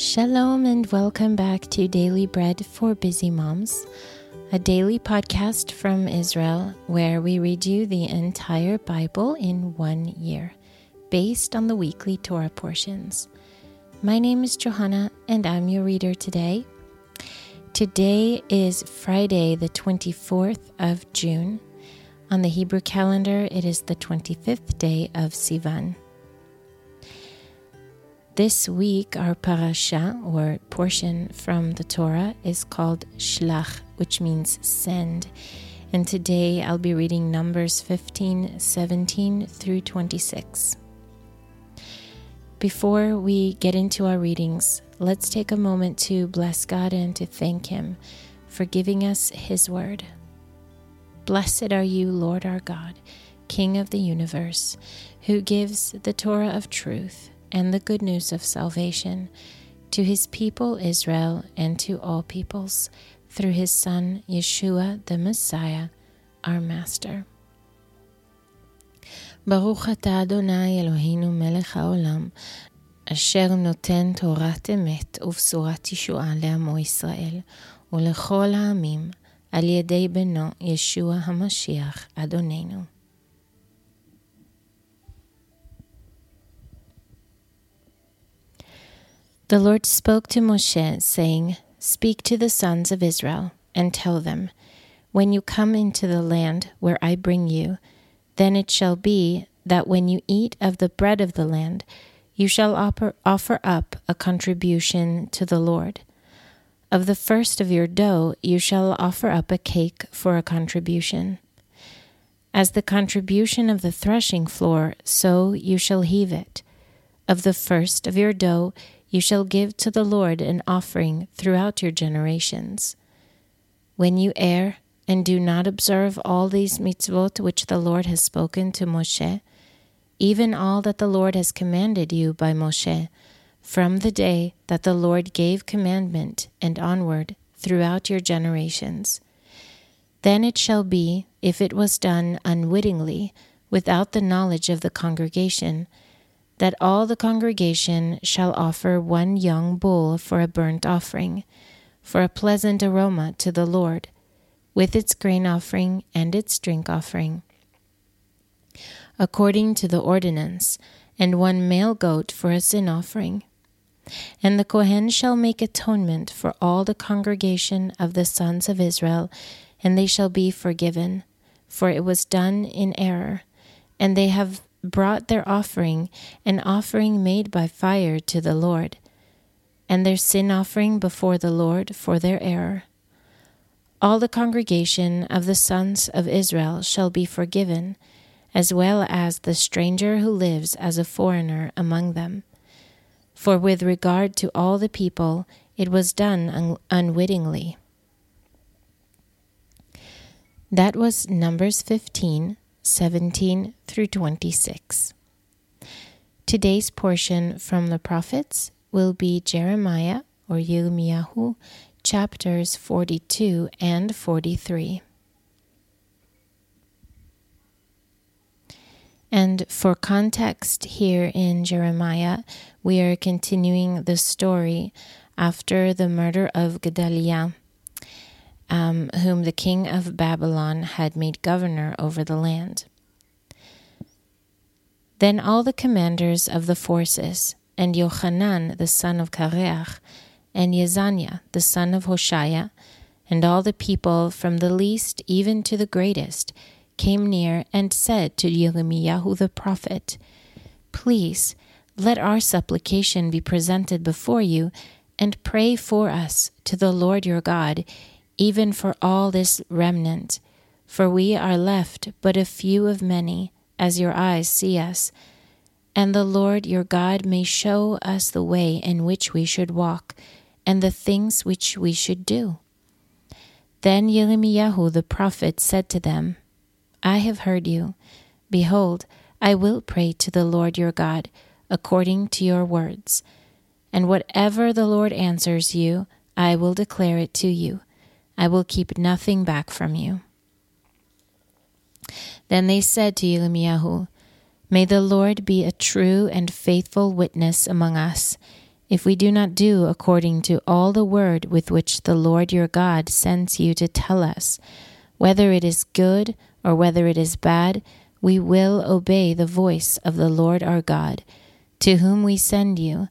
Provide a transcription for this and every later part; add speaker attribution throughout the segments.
Speaker 1: Shalom and welcome back to Daily Bread for Busy Moms, a daily podcast from Israel where we read you the entire Bible in one year, based on the weekly Torah portions. My name is Johanna and I'm your reader today. Today is Friday, the 24th of June. On the Hebrew calendar, it is the 25th day of Sivan. This week, our parasha, or portion from the Torah, is called Shlach, which means send. And today I'll be reading Numbers 15, 17 through 26. Before we get into our readings, let's take a moment to bless God and to thank Him for giving us His word. Blessed are you, Lord our God, King of the universe, who gives the Torah of truth and the good news of salvation to his people Israel and to all peoples through his Son Yeshua the Messiah, our Master. ברוך אתה אדוני אלוהינו מלך העולם, אשר נותן תורת אמת ובשורת ישועה לעמו ישראל ולכל העמים, על ידי בנו ישוע המשיח אדוננו. The Lord spoke to Moshe, saying, Speak to the sons of Israel, and tell them, When you come into the land where I bring you, then it shall be that when you eat of the bread of the land, you shall offer up a contribution to the Lord. Of the first of your dough you shall offer up a cake for a contribution. As the contribution of the threshing floor, so you shall heave it. Of the first of your dough you shall give to the Lord an offering throughout your generations. When you err and do not observe all these mitzvot which the Lord has spoken to Moshe, even all that the Lord has commanded you by Moshe, from the day that the Lord gave commandment and onward throughout your generations. Then it shall be, if it was done unwittingly, without the knowledge of the congregation, that all the congregation shall offer one young bull for a burnt offering, for a pleasant aroma to the Lord, with its grain offering and its drink offering, according to the ordinance, and one male goat for a sin offering. And the Kohen shall make atonement for all the congregation of the sons of Israel, and they shall be forgiven, for it was done in error, and they have brought their offering, an offering made by fire to the Lord, and their sin offering before the Lord for their error. All the congregation of the sons of Israel shall be forgiven, as well as the stranger who lives as a foreigner among them. For with regard to all the people, it was done un- unwittingly. That was Numbers 15, 17 through 26. Today's portion from the prophets will be Jeremiah or Yirmiyahu, chapters 42 and 43. And for context, here in Jeremiah, we are continuing the story after the murder of Gedaliah um, whom the king of Babylon had made governor over the land. Then all the commanders of the forces, and Yochanan the son of Kareach, and Yezaniah the son of Hoshea, and all the people from the least even to the greatest, came near and said to Yirmiyahu the prophet, Please, let our supplication be presented before you, and pray for us to the Lord your God, even for all this remnant, for we are left but a few of many, as your eyes see us. And the Lord your God may show us the way in which we should walk, and the things which we should do. Then Yirmiyahu the prophet said to them, I have heard you. Behold, I will pray to the Lord your God, according to your words. And whatever the Lord answers you, I will declare it to you. I will keep nothing back from you. Then they said to Yirmiyahu, May the Lord be a true and faithful witness among us, if we do not do according to all the word with which the Lord your God sends you to tell us, whether it is good or whether it is bad, we will obey the voice of the Lord our God, to whom we send you,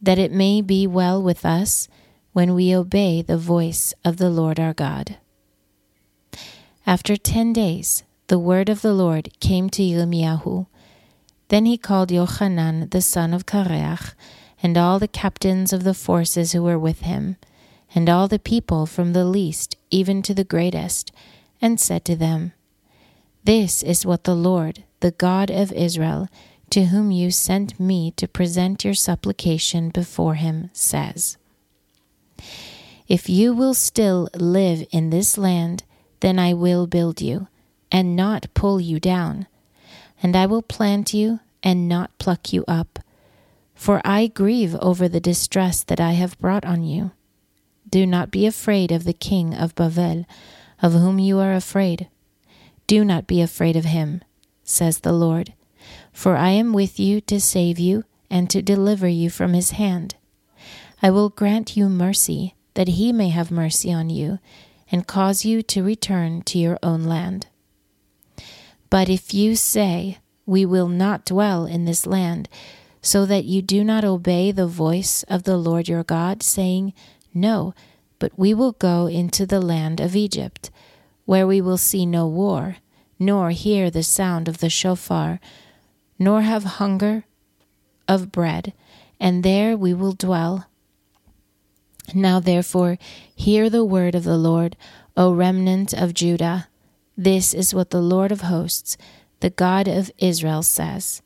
Speaker 1: that it may be well with us when we obey the voice of the Lord our God. After ten days, the word of the Lord came to Yirmiyahu. Then he called Yochanan the son of Kareach, and all the captains of the forces who were with him, and all the people from the least even to the greatest, and said to them, This is what the Lord, the God of Israel, to whom you sent me to present your supplication before him, says. If you will still live in this land, then I will build you, and not pull you down, and I will plant you, and not pluck you up for I grieve over the distress that I have brought on you. Do not be afraid of the king of Bavel, of whom you are afraid. Do not be afraid of him, says the Lord, for I am with you to save you and to deliver you from his hand. I will grant you mercy, that he may have mercy on you, and cause you to return to your own land. But if you say, We will not dwell in this land, so that you do not obey the voice of the Lord your God, saying, No, but we will go into the land of Egypt, where we will see no war, nor hear the sound of the shofar, nor have hunger of bread, and there we will dwell. Now therefore, hear the word of the Lord, O remnant of Judah. This is what the Lord of hosts, the God of Israel, says.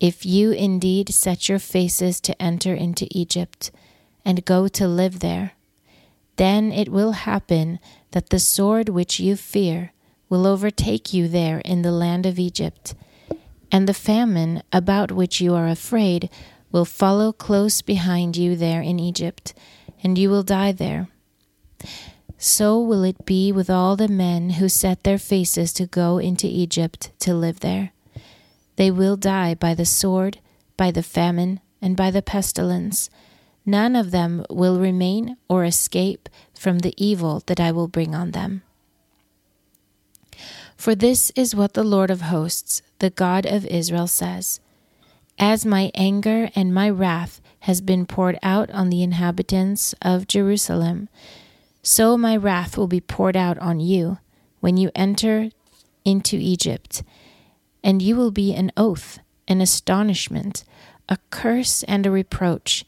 Speaker 1: If you indeed set your faces to enter into Egypt and go to live there, then it will happen that the sword which you fear will overtake you there in the land of Egypt, and the famine about which you are afraid will follow close behind you there in Egypt, and you will die there. So will it be with all the men who set their faces to go into Egypt to live there. They will die by the sword, by the famine, and by the pestilence. None of them will remain or escape from the evil that I will bring on them. For this is what the Lord of hosts, the God of Israel, says As my anger and my wrath has been poured out on the inhabitants of Jerusalem, so my wrath will be poured out on you when you enter into Egypt and you will be an oath, an astonishment, a curse, and a reproach,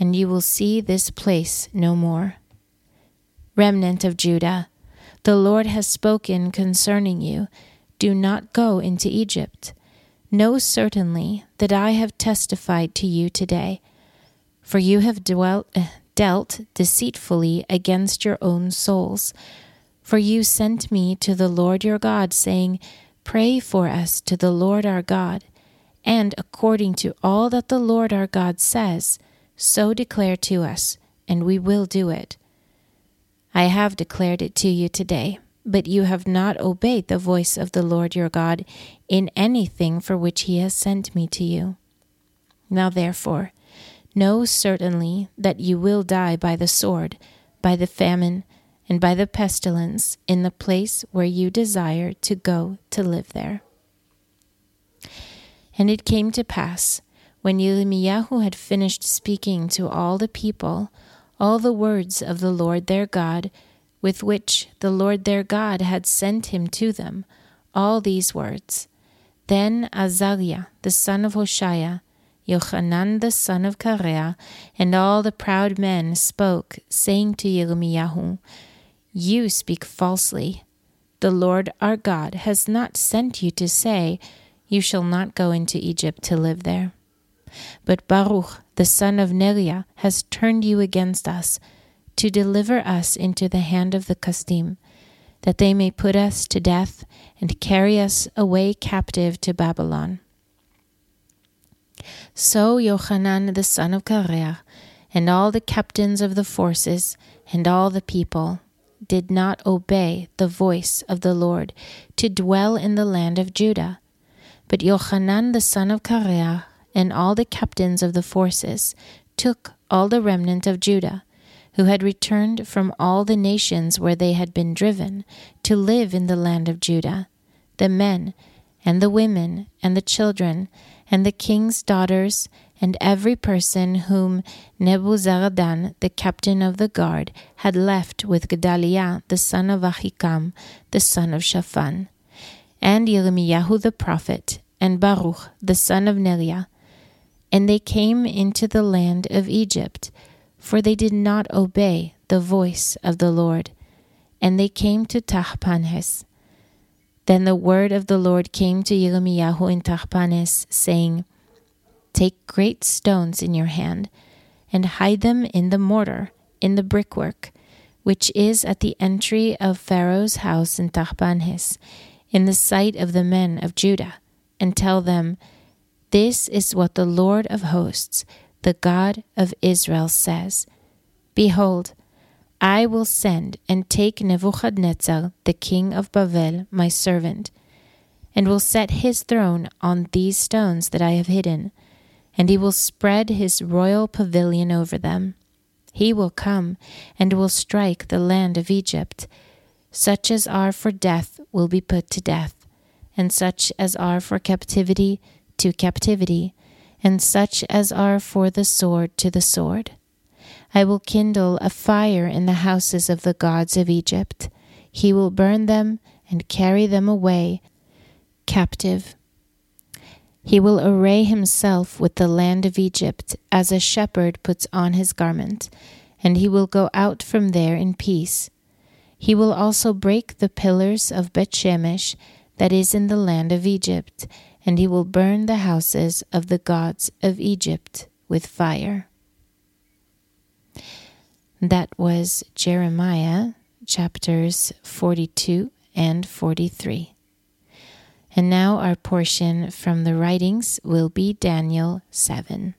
Speaker 1: and you will see this place no more. Remnant of Judah, the Lord has spoken concerning you. Do not go into Egypt. Know certainly that I have testified to you today, for you have dwelt, dealt deceitfully against your own souls. For you sent me to the Lord your God, saying, Pray for us to the Lord our God, and according to all that the Lord our God says, so declare to us, and we will do it. I have declared it to you today, but you have not obeyed the voice of the Lord your God in anything for which he has sent me to you. Now therefore, know certainly that you will die by the sword, by the famine, and by the pestilence in the place where you desire to go to live there. And it came to pass, when Yirmiyahu had finished speaking to all the people, all the words of the Lord their God, with which the Lord their God had sent him to them, all these words. Then Azariah, the son of Hoshea, Yochanan the son of Kareah, and all the proud men spoke, saying to Yirmiyahu, you speak falsely. The Lord our God has not sent you to say, You shall not go into Egypt to live there. But Baruch, the son of Neriah, has turned you against us, to deliver us into the hand of the Kasdim, that they may put us to death and carry us away captive to Babylon. So Yochanan the son of Kareah, and all the captains of the forces, and all the people, did not obey the voice of the Lord to dwell in the land of Judah. But Yochanan the son of Kareah and all the captains of the forces took all the remnant of Judah, who had returned from all the nations where they had been driven, to live in the land of Judah, the men, and the women, and the children, and the king's daughters, and every person whom Nebuzaradan, the captain of the guard, had left with Gedaliah, the son of Ahikam, the son of Shaphan, and Yirmiyahu the prophet, and Baruch, the son of Neriah. And they came into the land of Egypt, for they did not obey the voice of the Lord. And they came to Tahpanhes. Then the word of the Lord came to Yirmiyahu in Tahpanhes, saying, Take great stones in your hand, and hide them in the mortar, in the brickwork, which is at the entry of Pharaoh's house in Tahpanhes, in the sight of the men of Judah, and tell them, This is what the Lord of hosts, the God of Israel, says. Behold, I will send and take Nebuchadnezzar, the king of Babel, my servant, and will set his throne on these stones that I have hidden and he will spread his royal pavilion over them. He will come and will strike the land of Egypt. Such as are for death will be put to death, and such as are for captivity to captivity, and such as are for the sword to the sword. I will kindle a fire in the houses of the gods of Egypt. He will burn them and carry them away captive he will array himself with the land of Egypt as a shepherd puts on his garment, and he will go out from there in peace. He will also break the pillars of Bethshemesh that is in the land of Egypt, and he will burn the houses of the gods of Egypt with fire. That was Jeremiah chapters 42 and 43. And now our portion from the writings will be Daniel 7.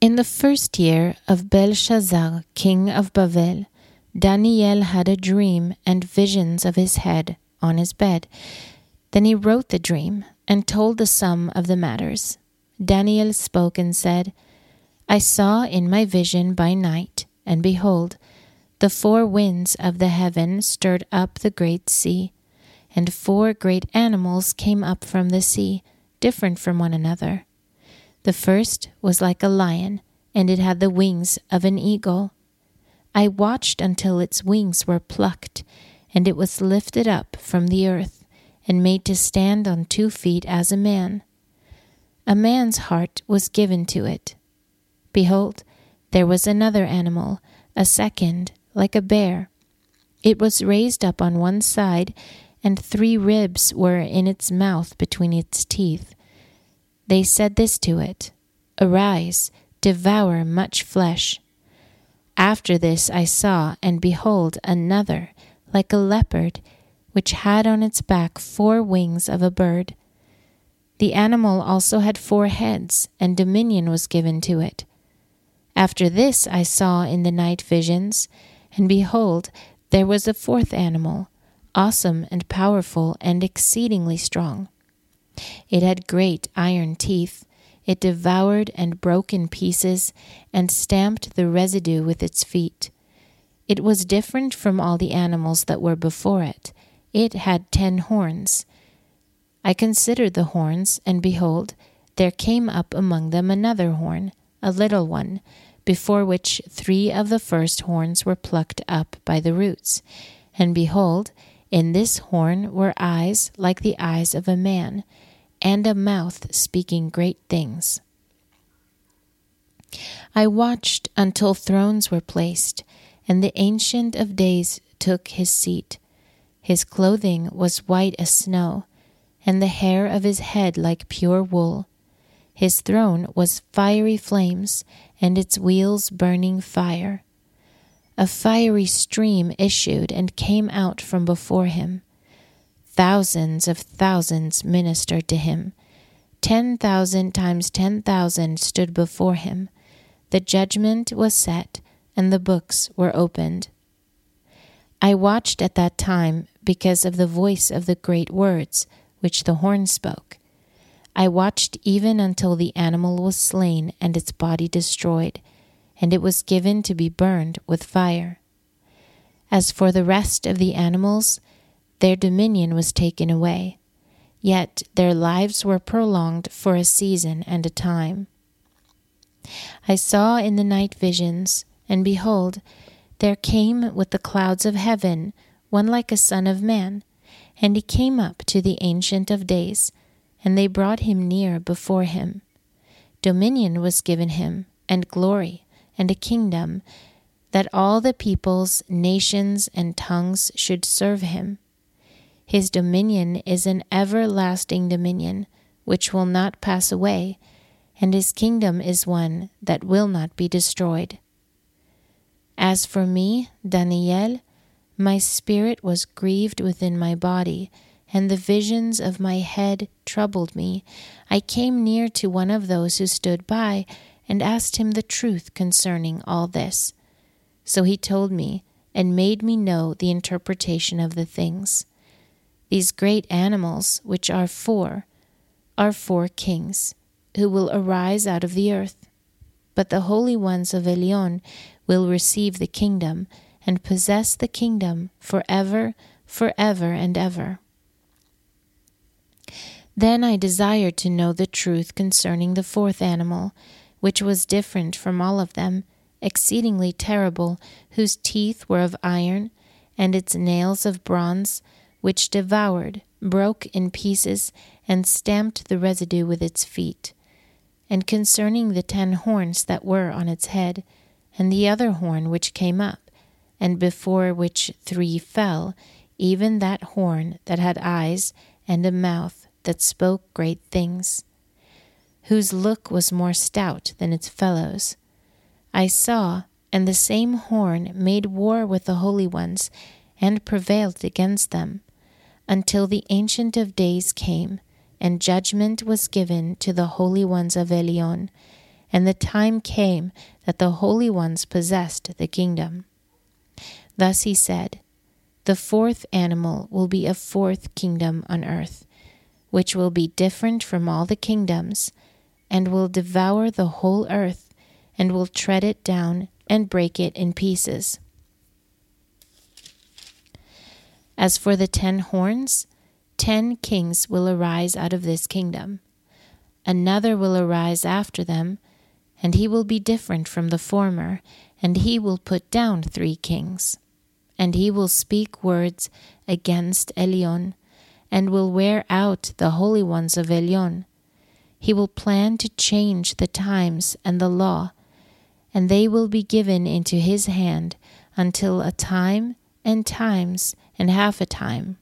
Speaker 1: In the first year of Belshazzar, king of Babel, Daniel had a dream and visions of his head on his bed. Then he wrote the dream and told the sum of the matters. Daniel spoke and said, I saw in my vision by night, and behold, the four winds of the heaven stirred up the great sea, and four great animals came up from the sea, different from one another. The first was like a lion, and it had the wings of an eagle. I watched until its wings were plucked, and it was lifted up from the earth, and made to stand on two feet as a man. A man's heart was given to it. Behold, there was another animal, a second, like a bear. It was raised up on one side, and three ribs were in its mouth between its teeth. They said this to it Arise, devour much flesh. After this I saw, and behold, another, like a leopard, which had on its back four wings of a bird. The animal also had four heads, and dominion was given to it. After this I saw in the night visions, and behold, there was a fourth animal, awesome and powerful and exceedingly strong. It had great iron teeth. It devoured and broke in pieces and stamped the residue with its feet. It was different from all the animals that were before it. It had ten horns. I considered the horns, and behold, there came up among them another horn, a little one, before which three of the first horns were plucked up by the roots. And behold, in this horn were eyes like the eyes of a man, and a mouth speaking great things. I watched until thrones were placed, and the Ancient of Days took his seat. His clothing was white as snow, and the hair of his head like pure wool. His throne was fiery flames, and its wheels burning fire. A fiery stream issued and came out from before him. Thousands of thousands ministered to him. Ten thousand times ten thousand stood before him. The judgment was set, and the books were opened. I watched at that time because of the voice of the great words which the horn spoke. I watched even until the animal was slain and its body destroyed, and it was given to be burned with fire. As for the rest of the animals, their dominion was taken away, yet their lives were prolonged for a season and a time. I saw in the night visions, and behold, there came with the clouds of heaven one like a son of man, and he came up to the Ancient of Days and they brought him near before him. Dominion was given him, and glory, and a kingdom, that all the peoples, nations, and tongues should serve him. His dominion is an everlasting dominion, which will not pass away, and his kingdom is one that will not be destroyed. As for me, Daniel, my spirit was grieved within my body and the visions of my head troubled me, I came near to one of those who stood by and asked him the truth concerning all this. So he told me and made me know the interpretation of the things. These great animals, which are four, are four kings, who will arise out of the earth. But the holy ones of Elyon will receive the kingdom and possess the kingdom for ever, for ever and ever. Then I desired to know the truth concerning the fourth animal, which was different from all of them, exceedingly terrible, whose teeth were of iron, and its nails of bronze, which devoured, broke in pieces, and stamped the residue with its feet. And concerning the ten horns that were on its head, and the other horn which came up, and before which three fell, even that horn that had eyes and a mouth, that spoke great things, whose look was more stout than its fellows. I saw, and the same horn made war with the holy ones, and prevailed against them, until the Ancient of Days came, and judgment was given to the holy ones of Elyon, and the time came that the holy ones possessed the kingdom. Thus he said, The fourth animal will be a fourth kingdom on earth which will be different from all the kingdoms, and will devour the whole earth, and will tread it down and break it in pieces. As for the ten horns, ten kings will arise out of this kingdom. Another will arise after them, and he will be different from the former, and he will put down three kings. And he will speak words against Elyon and will wear out the holy ones of Elyon. He will plan to change the times and the law, and they will be given into his hand until a time and times and half a time.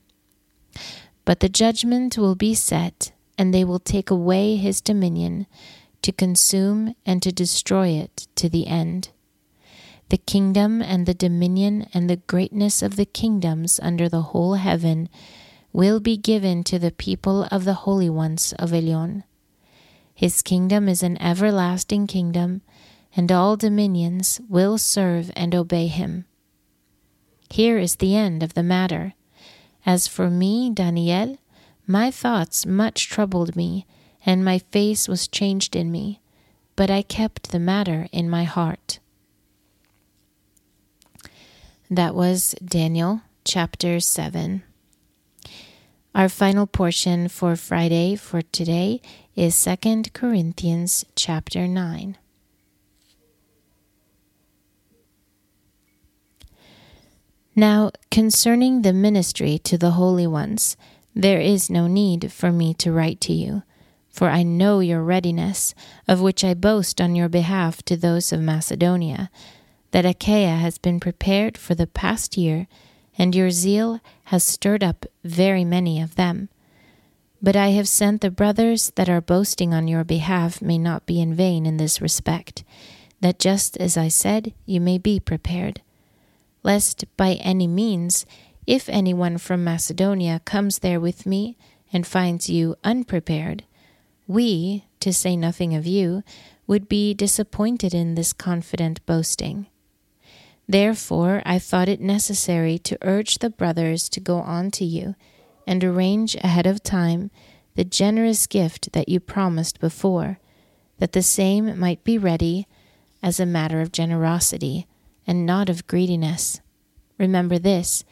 Speaker 1: But the judgment will be set, and they will take away his dominion to consume and to destroy it to the end. The kingdom and the dominion and the greatness of the kingdoms under the whole heaven will be given to the people of the holy ones of Elyon. His kingdom is an everlasting kingdom, and all dominions will serve and obey him. Here is the end of the matter. As for me, Daniel, my thoughts much troubled me, and my face was changed in me, but I kept the matter in my heart. That was Daniel chapter 7. Our final portion for Friday for today is 2 Corinthians chapter 9. Now, concerning the ministry to the holy ones, there is no need for me to write to you, for I know your readiness, of which I boast on your behalf to those of Macedonia, that Achaia has been prepared for the past year and your zeal has stirred up very many of them. But I have sent the brothers that are boasting on your behalf may not be in vain in this respect, that just as I said, you may be prepared. Lest by any means, if anyone from Macedonia comes there with me and finds you unprepared, we, to say nothing of you, would be disappointed in this confident boasting. Therefore, I thought it necessary to urge the brothers to go on to you and arrange ahead of time the generous gift that you promised before, that the same might be ready as a matter of generosity and not of greediness. Remember this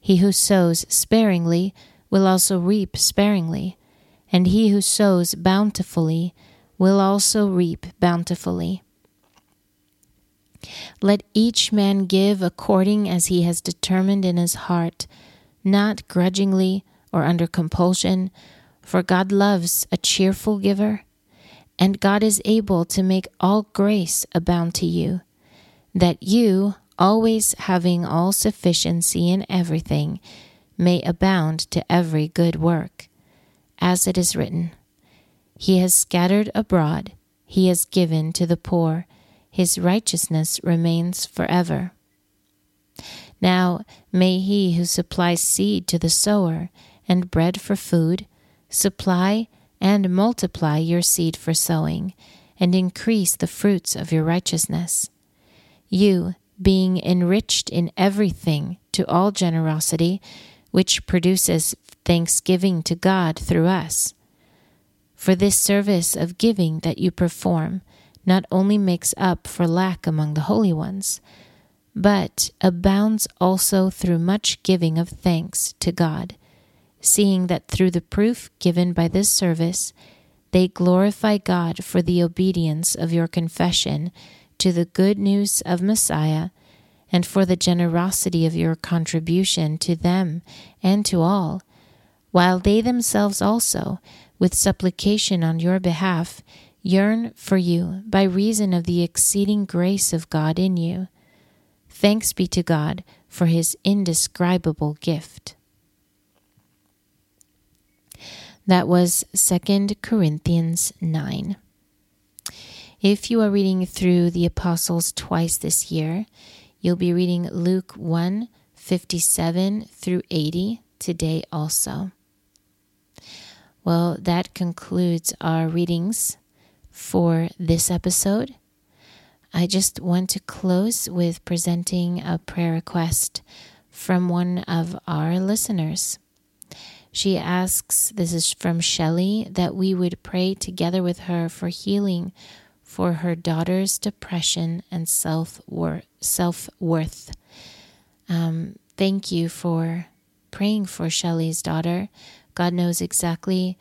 Speaker 1: he who sows sparingly will also reap sparingly, and he who sows bountifully will also reap bountifully. Let each man give according as he has determined in his heart, not grudgingly or under compulsion, for God loves a cheerful giver, and God is able to make all grace abound to you, that you, always having all sufficiency in everything, may abound to every good work. As it is written, He has scattered abroad, He has given to the poor, His righteousness remains forever. Now may He who supplies seed to the sower and bread for food supply and multiply your seed for sowing, and increase the fruits of your righteousness. You, being enriched in everything to all generosity, which produces thanksgiving to God through us. For this service of giving that you perform not only makes up for lack among the holy ones, but abounds also through much giving of thanks to God, seeing that through the proof given by this service, they glorify God for the obedience of your confession to the good news of Messiah and for the generosity of your contribution to them and to all, while they themselves also, with supplication on your behalf, yearn for you by reason of the exceeding grace of God in you. Thanks be to God for his indescribable gift. That was 2 Corinthians 9. If you are reading through the Apostles twice this year, you'll be reading Luke 1 57 through 80 today also. Well, that concludes our readings for this episode. I just want to close with presenting a prayer request from one of our listeners. She asks, this is from Shelley, that we would pray together with her for healing for her daughter's depression and self worth. Um, thank you for praying for Shelley's daughter. God knows exactly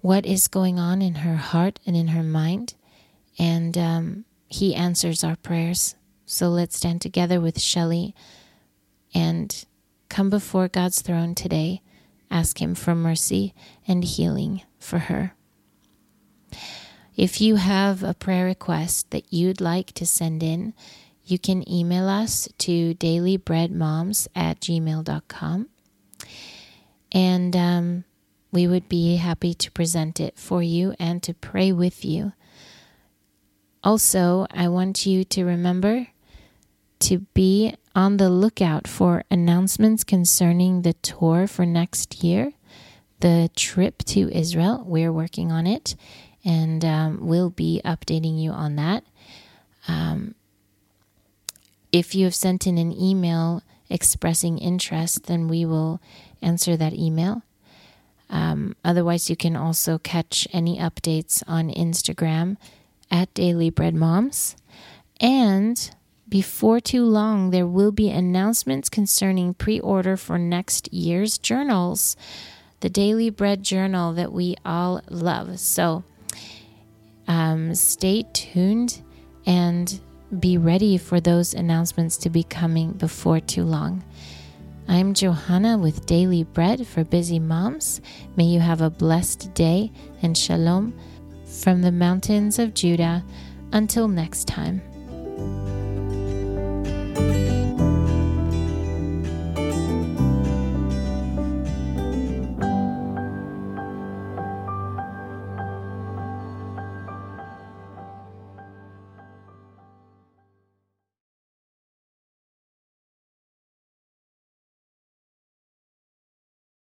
Speaker 1: what is going on in her heart and in her mind, and um, He answers our prayers. So let's stand together with Shelley and come before God's throne today. Ask Him for mercy and healing for her. If you have a prayer request that you'd like to send in, you can email us to dailybreadmoms at gmail.com. And um, we would be happy to present it for you and to pray with you. Also, I want you to remember to be on the lookout for announcements concerning the tour for next year, the trip to Israel. We're working on it and um, we'll be updating you on that. Um, if you have sent in an email expressing interest, then we will answer that email. Um, otherwise, you can also catch any updates on Instagram at Daily Bread Moms. And before too long, there will be announcements concerning pre order for next year's journals, the Daily Bread Journal that we all love. So, um, stay tuned and be ready for those announcements to be coming before too long. I'm Johanna with Daily Bread for Busy Moms. May you have a blessed day and shalom from the mountains of Judah. Until next time.